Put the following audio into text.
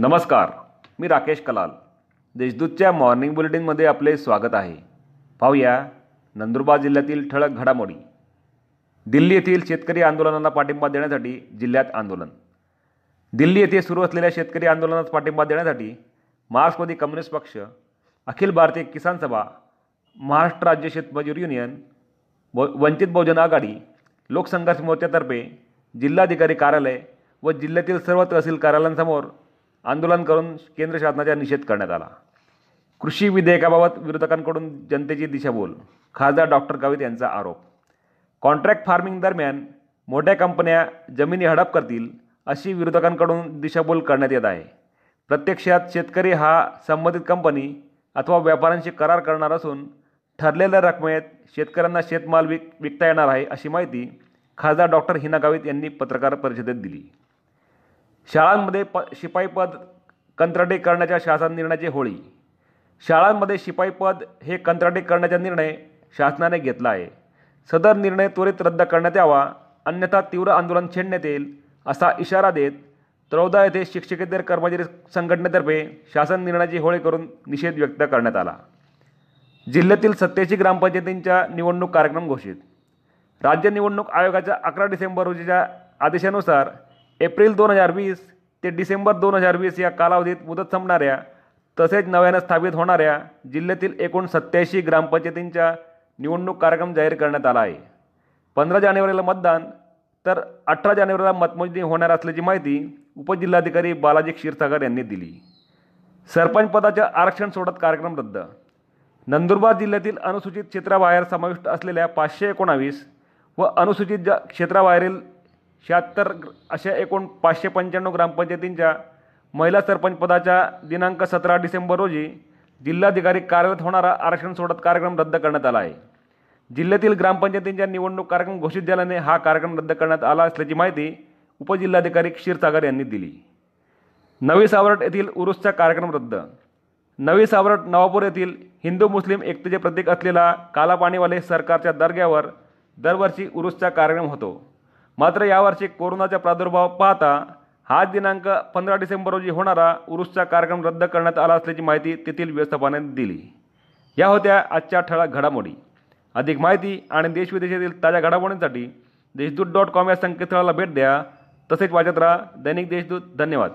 नमस्कार मी राकेश कलाल. देशदूतच्या मॉर्निंग बुलेटिनमध्ये आपले स्वागत आहे. पाहूया नंदुरबार जिल्ह्यातील ठळक घडामोडी. दिल्ली येथील शेतकरी आंदोलनाला पाठिंबा देण्यासाठी जिल्ह्यात आंदोलन. दिल्ली येथे सुरू असलेल्या शेतकरी आंदोलनास पाठिंबा देण्यासाठी मार्क्सवादी कम्युनिस्ट पक्ष अखिल भारतीय किसान सभा महाराष्ट्र राज्य शेतमजूर युनियन व वंचित बहुजन आघाडी लोकसंघर्ष मोर्चातर्फे जिल्हाधिकारी कार्यालय व जिल्ह्यातील सर्व तहसील कार्यालयांसमोर आंदोलन करून केंद्र शासनाचा निषेध करण्यात आला. कृषी विधेयकाबाबत विरोधकांकडून जनतेची दिशाभूल खासदार डॉक्टर गावित यांचा आरोप. कॉन्ट्रॅक्ट फार्मिंग दरम्यान मोठ्या कंपन्या जमिनी हडप करतील अशी विरोधकांकडून दिशाभूल करण्यात येत आहे. प्रत्यक्षात शेतकरी हा संबंधित कंपनी अथवा व्यापाऱ्यांशी करार करणार असून ठरलेल्या रकमेत शेतकऱ्यांना शेतमाल विक विकता येणार आहे अशी माहिती खासदार डॉक्टर हिना गावित यांनी पत्रकार परिषदेत दिली. शाळांमध्ये प शिपाई पद कंत्राटी करण्याच्या शासन निर्णयाची होळी. शाळांमध्ये शिपाई पद हे कंत्राटी करण्याचा निर्णय शासनाने घेतला आहे. सदर निर्णय त्वरित रद्द करण्यात यावा अन्यथा तीव्र आंदोलन छेडण्यात येईल असा इशारा देत तळोदा येथे शिक्षकेतर कर्मचारी संघटनेतर्फे शासन निर्णयाची होळी करून निषेध व्यक्त करण्यात आला. जिल्ह्यातील सत्याऐंशी ग्रामपंचायतींच्या निवडणूक कार्यक्रम घोषित. राज्य निवडणूक आयोगाच्या अकरा डिसेंबर रोजीच्या आदेशानुसार एप्रिल दोन हजार वीस ते डिसेंबर दोन हजार वीस या कालावधीत मुदत संपणाऱ्या तसेच नव्यानं स्थापित होणाऱ्या जिल्ह्यातील एकूण सत्याऐंशी ग्रामपंचायतींच्या निवडणूक कार्यक्रम जाहीर करण्यात आला आहे. पंधरा जानेवारीला मतदान तर अठरा जानेवारीला मतमोजणी होणार असल्याची माहिती उपजिल्हाधिकारी बालाजी क्षीरसागर यांनी दिली. सरपंच पदाच्या आरक्षण सोडत कार्यक्रम रद्द. नंदुरबार जिल्ह्यातील अनुसूचित क्षेत्राबाहेर समाविष्ट असलेल्या पाचशे एकोणावीस व अनुसूचित जा क्षेत्राबाहेरील शहात्तर अशा एकूण पाचशे पंच्याण्णव ग्रामपंचायतींच्या महिला सरपंच पदाच्या दिनांक सतरा डिसेंबर रोजी जिल्हाधिकारी कार्यरत होणारा आरक्षण सोडत कार्यक्रम रद्द करण्यात आला आहे. जिल्ह्यातील ग्रामपंचायतींच्या निवडणूक कार्यक्रम घोषित झाल्याने हा कार्यक्रम रद्द करण्यात आला असल्याची माहिती उपजिल्हाधिकारी क्षीरसागर यांनी दिली. नवी सावरट येथील उरुसचा कार्यक्रम रद्द. नवी सावरट नवापूर येथील हिंदू मुस्लिम एकतेचे प्रतीक असलेला कालापाणीवाले सरकारच्या दर्ग्यावर दरवर्षी उरुसचा कार्यक्रम होतो. मात्र यावर्षी कोरोनाचा प्रादुर्भाव पाहता हा दिनांक पंधरा डिसेंबर रोजी होणारा उरुसचा कार्यक्रम रद्द करण्यात आला असल्याची माहिती तेथील व्यवस्थापनाने दिली. या होत्या आजच्या ठळक घडामोडी. अधिक माहिती आणि देशविदेशातील ताज्या घडामोडींसाठी देशदूत डॉट कॉम या संकेतस्थळाला भेट द्या. तसेच वाचत राहा दैनिक देशदूत. धन्यवाद.